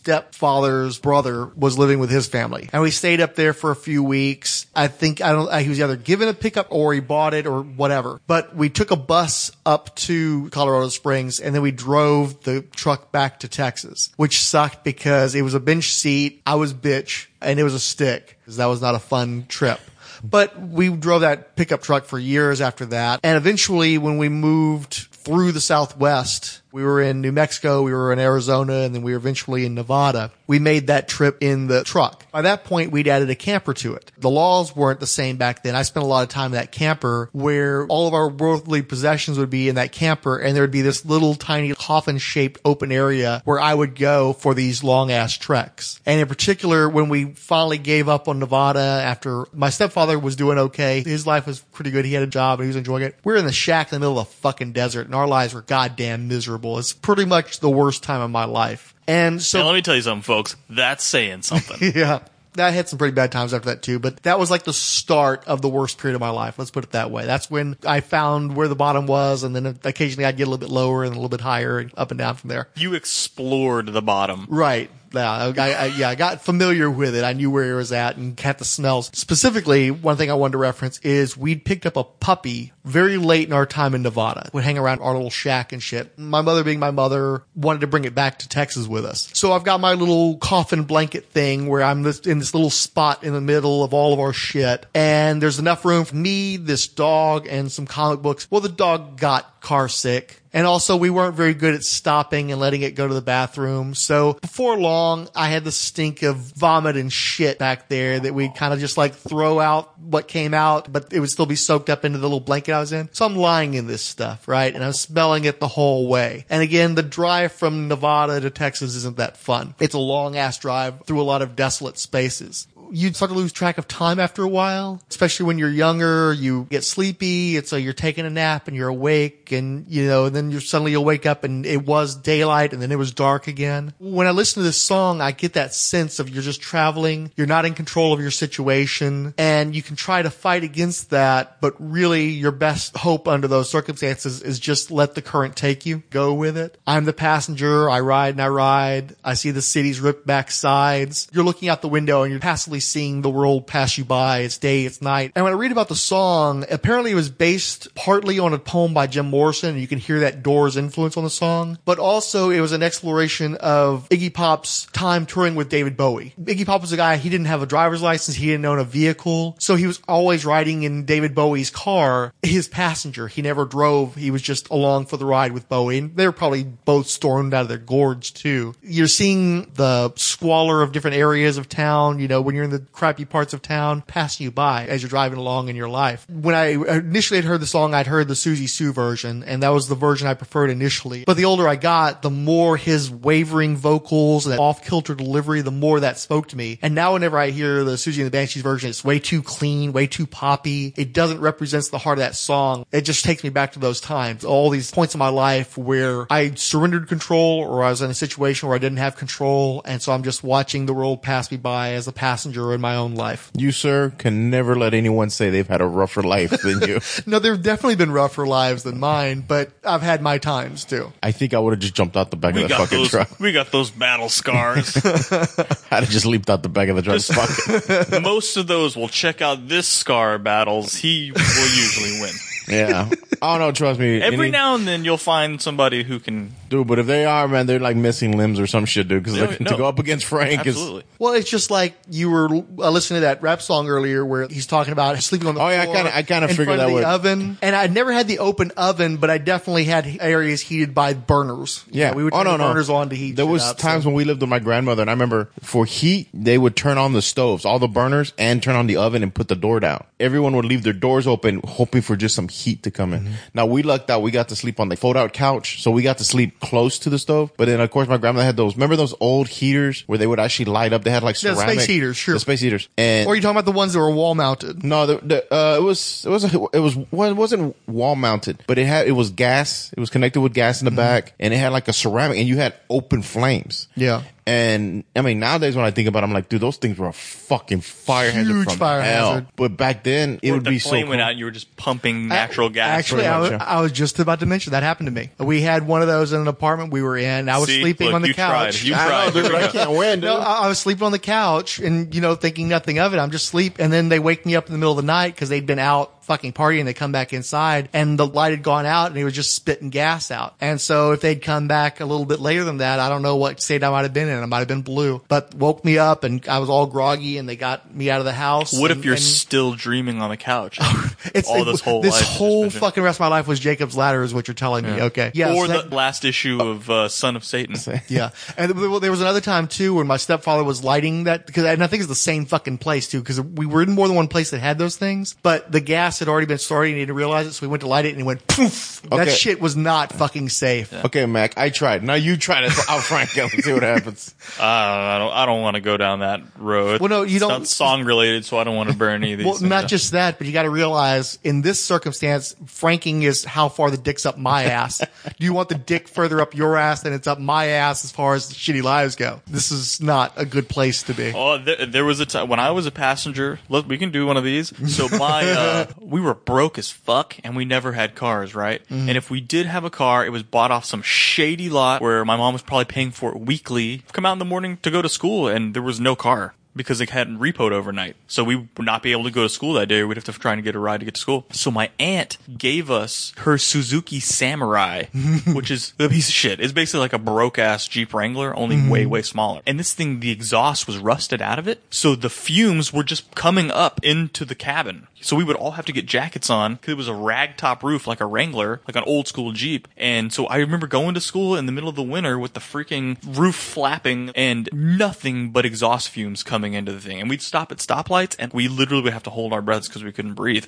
stepfather's brother was living with his family, and we stayed up there for a few weeks. I think I don't. He was either given a pickup or he bought it or whatever. But we took a bus up to Colorado Springs, and then we drove the truck back to Texas, which sucked because it was a bench seat. I was bitch, and it was a stick. 'cause That was not a fun trip. But we drove that pickup truck for years after that. And eventually, when we moved through the Southwest, we were in New Mexico, we were in Arizona, and then we were eventually in Nevada. We made that trip in the truck. By that point, we'd added a camper to it. The laws weren't the same back then. I spent a lot of time in that camper where all of our worldly possessions would be in that camper, and there would be this little tiny coffin shaped open area where I would go for these long ass treks. And in particular, when we finally gave up on Nevada after my stepfather was doing okay, his life was pretty good. He had a job and he was enjoying it. We were in the shack in the middle of the fucking desert and our lives were goddamn miserable. It's pretty much the worst time of my life. And so Now, let me tell you something, folks. That's saying something. yeah. I had some pretty bad times after that too, but that was like the start of the worst period of my life. Let's put it that way. That's when I found where the bottom was, and then occasionally I'd get a little bit lower and a little bit higher and up and down from there. you explored the bottom. Right. Yeah, I, I, yeah, I got familiar with it. I knew where it was at and had the smells. Specifically, one thing I wanted to reference is we'd picked up a puppy very late in our time in Nevada. Would hang around our little shack and shit. My mother, being my mother, wanted to bring it back to Texas with us. So I've got my little coffin blanket thing where I'm this, in this little spot in the middle of all of our shit, and there's enough room for me, this dog, and some comic books. Well, the dog got car sick. And also we weren't very good at stopping and letting it go to the bathroom. So before long, I had the stink of vomit and shit back there that we'd kind of just like throw out what came out, but it would still be soaked up into the little blanket I was in. So I'm lying in this stuff, right? And I'm smelling it the whole way. And again, the drive from Nevada to Texas isn't that fun. It's a long ass drive through a lot of desolate spaces you start to lose track of time after a while, especially when you're younger, you get sleepy. And so you're taking a nap and you're awake and, you know, and then you suddenly you'll wake up and it was daylight and then it was dark again. When I listen to this song, I get that sense of you're just traveling. You're not in control of your situation and you can try to fight against that. But really your best hope under those circumstances is just let the current take you. Go with it. I'm the passenger. I ride and I ride. I see the city's ripped back sides. You're looking out the window and you're passively seeing the world pass you by. It's day, it's night. And when I read about the song, apparently it was based partly on a poem by Jim Morrison, and you can hear that Doors influence on the song, but also it was an exploration of Iggy Pop's time touring with David Bowie. Iggy Pop was a guy, he didn't have a driver's license, he didn't own a vehicle, so he was always riding in David Bowie's car, his passenger. He never drove, he was just along for the ride with Bowie, and they were probably both stormed out of their gourds too. You're seeing the squalor of different areas of town, you know, when you're the crappy parts of town passing you by as you're driving along in your life. When I initially had heard the song, I'd heard the Siouxsie Sioux version, and that was the version I preferred initially. But the older I got, the more his wavering vocals and off kilter delivery, the more that spoke to me. And now whenever I hear the Siouxsie and the Banshees version, it's way too clean, way too poppy. It doesn't represent the heart of that song. It just takes me back to those times, all these points in my life where I surrendered control or I was in a situation where I didn't have control. And so I'm just watching the world pass me by as a passenger in my own life. You, sir, can never let anyone say they've had a rougher life than you. No, there have definitely been rougher lives than mine, but I've had my times too. I think I would have just jumped out the back We of the fucking those. truck. We got those battle scars. I'd have just leaped out the back of the truck. Fuck. Most of those will check out this scar battles. He will usually win. Yeah. Oh no, trust me. Every Any- now and then you'll find somebody who can. dude, but if they are, man, they're like missing limbs or some shit, dude. Because No, like, no. to go up against Frank Absolutely. Well, it's just like you were uh, listening to that rap song earlier where he's talking about sleeping on the Oh, yeah, I floor kinda- I kinda in figured front of that the would- oven. And I'd never had the open oven, but I definitely had areas heated by burners. is, yeah. we would oh turn no, the no. burners on to heat. There shit was up, times so- when we lived with my grandmother, and I remember for heat they would turn on the stoves, all the burners, and turn on the oven and put the door down. everyone would leave their doors open, hoping for just some heat to come in. Mm-hmm. Now we lucked out; we got to sleep on the fold-out couch, so we got to sleep close to the stove. But then, of course, my grandmother had those. Remember those old heaters where they would actually light up? They had like the ceramic space heaters, sure. the space heaters. And Or are you talking about the ones that were wall mounted? no, the, the, uh, it was it was it was well, it wasn't wall mounted, but it had it was gas. It was connected with gas in Mm-hmm. the back, and it had like a ceramic, and you had open flames. Yeah. And I mean, nowadays when I think about, it, I'm like, dude, those things were a fucking fire hazard Huge from fire hell. hazard. But back then, it Or would the be so flame cool. went out and you were just pumping natural gas. Actually, I was. I was just about to mention that happened to me. We had one of those in an apartment we were in. I was See? sleeping Look, on the you couch. Tried. You I know, tried. dude, I can't win, dude. No, I, I was sleeping on the couch and, you know, thinking nothing of it. I'm just sleep. And then they wake me up in the middle of the night because they'd been out fucking partying. They come back inside and the light had gone out and it was just spitting gas out. And so if they'd come back a little bit later than that, I don't know what state I might have been in. I might have been blue, but woke me up and I was all groggy and they got me out of the house. What and- if you're and still dreaming on the couch? it's, all it- this whole this life whole fucking rest of my life was Jacob's ladder is what you're telling me. Okay. Yeah. or so that- the last issue of uh, Son of Satan. Yeah, and there there was another time too when my stepfather was lighting that because I think it's the same fucking place too because we were in more than one place that had those things, but the gas had already been starting and he didn't realize it, so we went to light it and it went poof. That Okay. shit was not fucking safe. Okay, Mac, I tried. Now you try it out, Frank, and see what happens. I don't. I don't want to go down that road. Well, no, you It's don't- not song related, so I don't want to burn any of these. Well, things not just that, but you got to realize in this circumstance, franking is how far the dick's up my ass. Do you want the dick further up your ass than it's up my ass as far as the shitty lives go? This is not a good place to be. Oh, there, there was a time when I was a passenger. Look, we can do one of these. So my, uh, we were broke as fuck, and we never had cars, right? Mm-hmm. And if we did have a car, it was bought off some shady lot where my mom was probably paying for it weekly. Come out in the morning to go to school, and there was no car. Because they hadn't repoed overnight. So we would not be able to go to school that day. We'd have to try and get a ride to get to school. So my aunt gave us her Suzuki Samurai, which is a piece of shit. It's basically like a broke ass Jeep Wrangler, only mm-hmm. way, way smaller. And this thing, the exhaust was rusted out of it. So the fumes were just coming up into the cabin. So we would all have to get jackets on because it was a rag top roof like a Wrangler, like an old school Jeep. And so I remember going to school in the middle of the winter with the freaking roof flapping and nothing but exhaust fumes coming into the thing. And we'd stop at stoplights and we literally would have to hold our breaths because we couldn't breathe.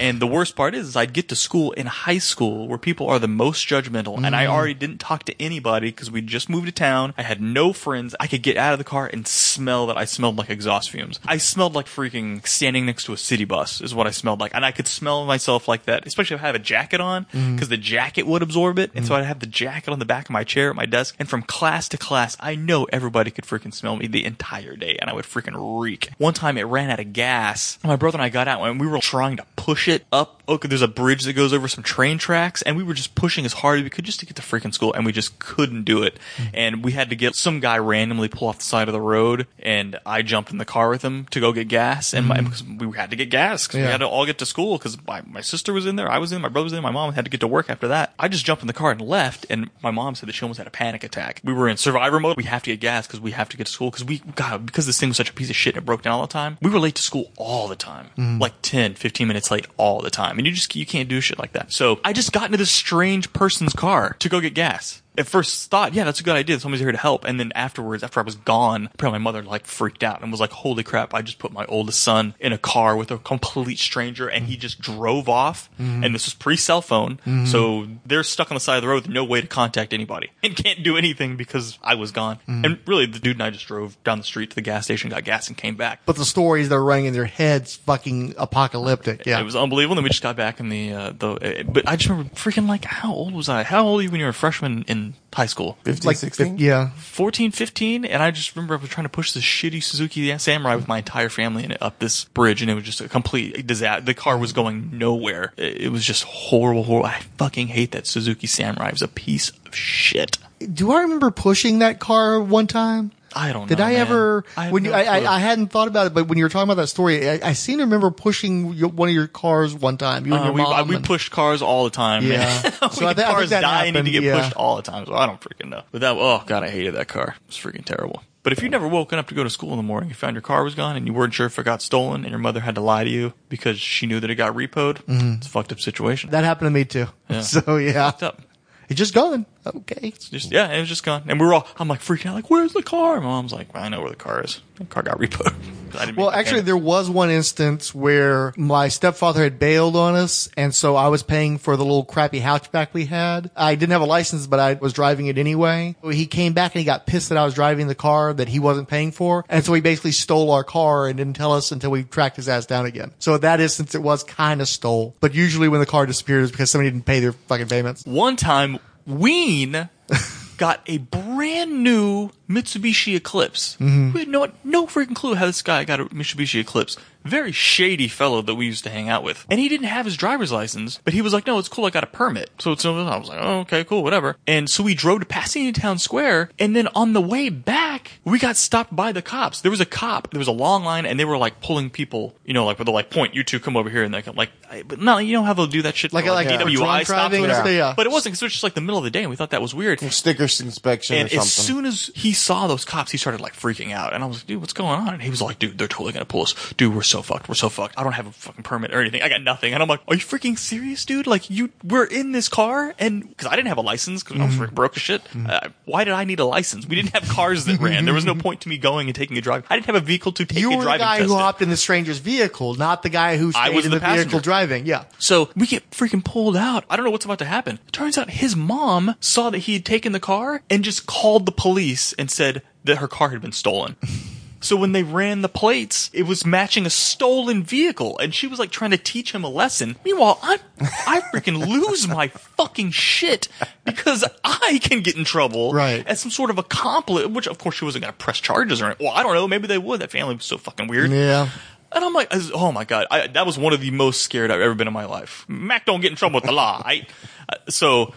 and the worst part is, is I'd get to school in high school where people are the most judgmental and I mm. already didn't talk to anybody because we just moved to town. I had no friends. I could get out of the car and smell that I smelled like exhaust fumes. I smelled like freaking standing next to a city bus is what I smelled like. And I could smell myself like that, especially if I have a jacket on mm. because the jacket would absorb it. And so mm. I'd have the jacket on the back of my chair at my desk. And from class to class, I know everybody could freaking smell me the entire day and I would freaking reek. One time it ran out of gas. My brother and I got out and we were trying to push it up. Okay, there's a bridge that goes over some train tracks and we were just pushing as hard as we could just to get to freaking school and we just couldn't do it. Hmm. And we had to get some guy randomly pull off the side of the road and I jumped in the car with him to go get gas and my, hmm. because we had to get gas because we had to all get to school because my, my sister was in there, I was in, my brother was in, my mom had to get to work after that. I just jumped in the car and left and my mom said that she almost had a panic attack. We were in survivor mode. We have to get gas because we have to get to school because we, God, because this thing was such a piece of shit and it broke down all the time. We were late to school all the time, mm-hmm. like 10, 15 minutes late all the time. And you just, you can't do shit like that. So I just got into this strange person's car to go get gas. At first thought, yeah, that's a good idea. Somebody's here to help. And then afterwards, after I was gone, apparently my mother like freaked out and was like, holy crap, I just put my oldest son in a car with a complete stranger and he just drove off. And this was pre cell phone. So they're stuck on the side of the road with no way to contact anybody and can't do anything because I was gone. And really, the dude and I just drove down the street to the gas station, got gas and came back. But the stories they're running in their heads fucking apocalyptic. Yeah. It was unbelievable. And then we just got back in the uh, the. Uh, but I just remember freaking like, how old was I? How old were you when you were a freshman in high school? 15, like, 16? yeah. 14, 15, and I just remember I was trying to push this shitty Suzuki Samurai with my entire family in it up this bridge, and it was just a complete disaster. The car was going nowhere. It it was just horrible, horrible. I fucking hate that Suzuki Samurai. It was a piece of shit. Do I remember pushing that car one time? I don't know. Did know. I man. ever? I when no you, I. I, I hadn't thought about it, but when you were talking about that story, I, I seem to remember pushing your, one of your cars one time. You and Uh, your we, mom. I- we and- pushed cars all the time. Yeah. man. So I I think cars that die and need to happened, get yeah. pushed all the time. So I don't freaking know. But that, oh god, I hated that car. It was freaking terrible. But if you never woken up to go to school in the morning, you found your car was gone, and you weren't sure if it got stolen, and your mother had to lie to you because she knew that it got repoed, it's a fucked up situation. Mm-hmm. that happened to me too. Yeah. So yeah, fucked up. it's just gone. Okay. Just, yeah, it was just gone. And we were all, I'm like freaking out, like, where's the car? My mom's like, I know where the car is. The car got repoed. Well, actually, there was one instance where my stepfather had bailed on us, and so I was paying for the little crappy hatchback we had. I didn't have a license, but I was driving it anyway. He came back and he got pissed that I was driving the car that he wasn't paying for, and so he basically stole our car and didn't tell us until we tracked his ass down again. So in that instance, it was kind of stole. But usually when the car disappears, it's because somebody didn't pay their fucking payments. One time, Ween got a brand new Mitsubishi Eclipse. Mhm. We had no, no freaking clue how this guy got a Mitsubishi Eclipse. Very shady fellow that we used to hang out with. And he didn't have his driver's license, but he was like, no, it's cool, I got a permit. So it's, I was like, oh, okay, cool, whatever. And so we drove to Pasadena Town Square, and then on the way back, we got stopped by the cops. There was a cop, there was a long line, and they were like pulling people, you know, like, where they're like, point, you two come over here, and they come, like, I- but no, you know how they'll do that shit? Like- like for DWI drunk stops, driving and whatever. stuff, yeah. But it wasn't, because it was just like the middle of the day, and we thought that was weird. Stickers inspection And as soon as he saw those cops, he started like freaking out. And I was like, dude, what's going on? And he was like, dude, they're totally gonna pull us. Dude, we're so fucked. We're so fucked. I don't have a fucking permit or anything. I got nothing. And I'm like, are you freaking serious, dude? Like, you were in this car and because I didn't have a license because I was freaking broke as shit. Uh, why did I need a license? We didn't have cars that ran. There was no point to me going and taking a drive. I didn't have a vehicle to take You a were the driving guy who hopped in the stranger's vehicle, not the guy who I stayed was in the the, vehicle driving. Yeah. So we get freaking pulled out. I don't know what's about to happen. It turns out his mom saw that he had taken the car and just called the police and said that her car had been stolen. So when they ran the plates, it was matching a stolen vehicle, and she was like trying to teach him a lesson. Meanwhile, I'm I freaking lose my fucking shit because I can get in trouble Right. as some sort of accomplice. Which of course she wasn't going to press charges or anything. Well, I don't know. Maybe they would. That family was so fucking weird. Yeah. And I'm like, oh my god, I, that was one of the most scared I've ever been in my life. Mac don't get in trouble with the law. I, uh, so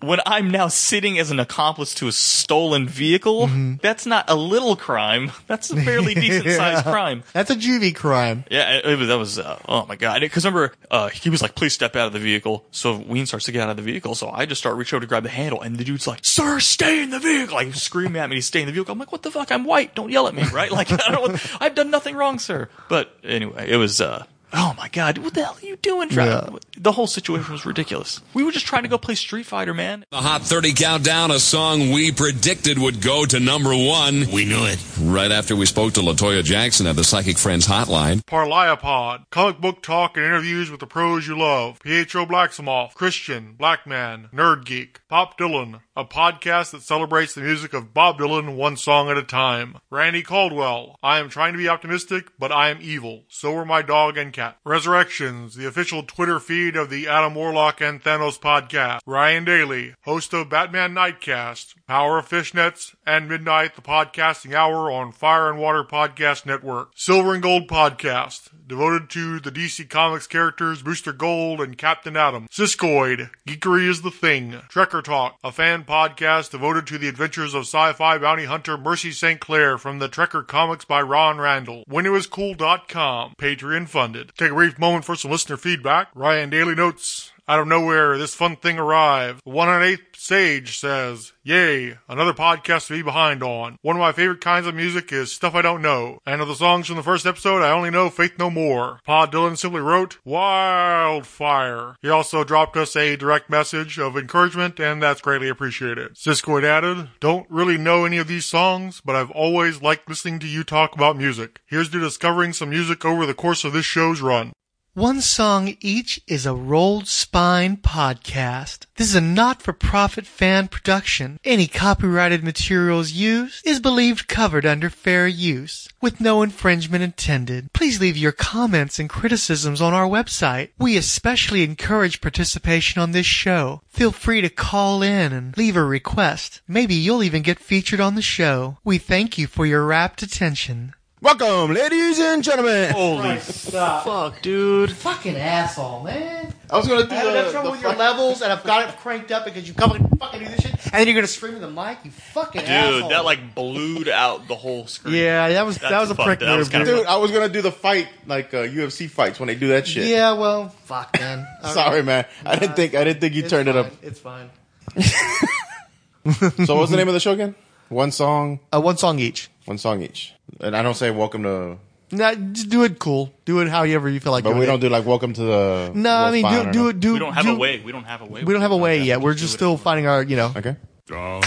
when I'm now sitting as an accomplice to a stolen vehicle, Mm-hmm. that's not a little crime. That's a fairly decent sized crime. That's a juvie crime. Yeah, it, it was, that was, uh, oh my god. Because remember, uh, he was like, please step out of the vehicle. So Ween starts to get out of the vehicle. So I just start reaching over to grab the handle. And the dude's like, sir, stay in the vehicle. Like screaming at me to stay in the vehicle. I'm like, what the fuck? I'm white. Don't yell at me, right? Like, I don't, I've done nothing wrong, sir. But anyway, it was, uh, Oh my god, what the hell are you doing, Travis? The whole situation was ridiculous. We were just trying to go play Street Fighter, man. The Hot 30 Countdown, a song we predicted would go to number one. We knew it. Right after we spoke to Latoya Jackson at the Psychic Friends hotline. Parliapod, comic book talk and interviews with the pros you love. Pietro Blacksmoff, Christian, Blackman, Nerd Geek, Pod Dylan, a podcast that celebrates the music of Bob Dylan one song at a time. Randy Caldwell, I am trying to be optimistic, but I am evil. So are my dog and cat. Resurrections, the official Twitter feed of the Adam Warlock and Thanos podcast. Ryan Daly, host of Batman Nightcast, Power of Fishnets, and Midnight, the podcasting hour on Fire and Water Podcast Network. Silver and Gold Podcast, devoted to the DC Comics characters Booster Gold and Captain Atom. Siskoid, Geekery is the Thing. Trekker Talk, a fan podcast devoted to the adventures of sci-fi bounty hunter Mercy St. Clair from the Trekker comics by Ron Randall. WhenItWasCool.com, Patreon funded. Take a brief moment for some listener feedback. Ryan Daly notes. Out of nowhere, this fun thing arrived. The 108th Sage says, Yay, another podcast to be behind on. One of my favorite kinds of music is stuff I don't know. And of the songs from the first episode, I only know Faith No More. Pod Dylan simply wrote, Wildfire. He also dropped us a direct message of encouragement, and that's greatly appreciated. Siskoid added, Don't really know any of these songs, but I've always liked listening to you talk about music. Here's to discovering some music over the course of this show's run. One Song Each is a Rolled Spine podcast. This is a not-for-profit fan production. Any copyrighted materials used is believed covered under fair use, with no infringement intended. Please leave your comments and criticisms on our website. We especially encourage participation on this show. Feel free to call in and leave a request. Maybe you'll even get featured on the show. We thank you for your rapt attention. Welcome, ladies and gentlemen. Holy fuck, dude. Fucking asshole, man. I was gonna do I have the- enough trouble the with your fuck- levels, and I've got it cranked up because you come and fucking do this shit, and then you're gonna scream in the mic. You fucking Dude, asshole. that like blued out the whole screen. Yeah, that was- that That's was a fucked. prick That was move, kinda dude. Dude, I was gonna do the fight like uh, UFC fights when they do that shit. Yeah, well, fuck, man. All Sorry, right. man. I didn't think I didn't think you It's turned it up. fine. It's fine. So what's the name of the show again? One song. Uh, one song each. One song each. And I don't say welcome to Nah, just do it cool. Do it however you feel like. But doing we don't do like welcome to the. No, I mean do or do it. Do we don't have do, a way. We don't have a way. We don't have a way yet. We're just still finding our. You know. Okay. Feel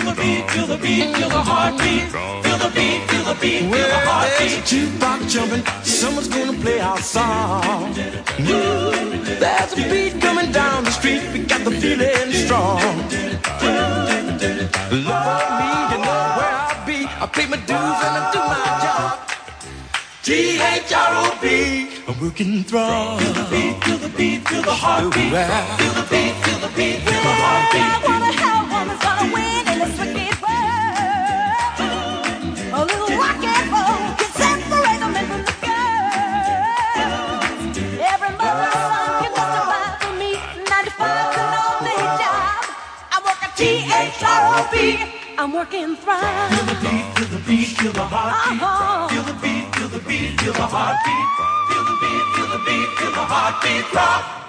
the beat, feel the beat, feel the heartbeat. Feel the beat, feel the beat, feel the heartbeat. Jukebox jumping, someone's gonna play our song. Ooh, there's a beat coming down the street, we got the feeling strong. Love me, you know pay my dues and I do my job. T-H-R-O-B, I'm working through. Feel the beat, feel the beat, feel the heartbeat. Feel the beat, feel the beat, feel the heartbeat. I wanna help woman's gonna win in this wicked world. A little rock and roll can separate the men from the girls. Every mother's son can testify for me. 95 an only job. I work at T-H-R-O-B. I'm working thrive. Feel the beat, feel the beat, feel the heartbeat. Uh-huh. Feel the beat, feel the beat, feel the heartbeat. Feel the beat, feel the beat, feel the heartbeat. Rock.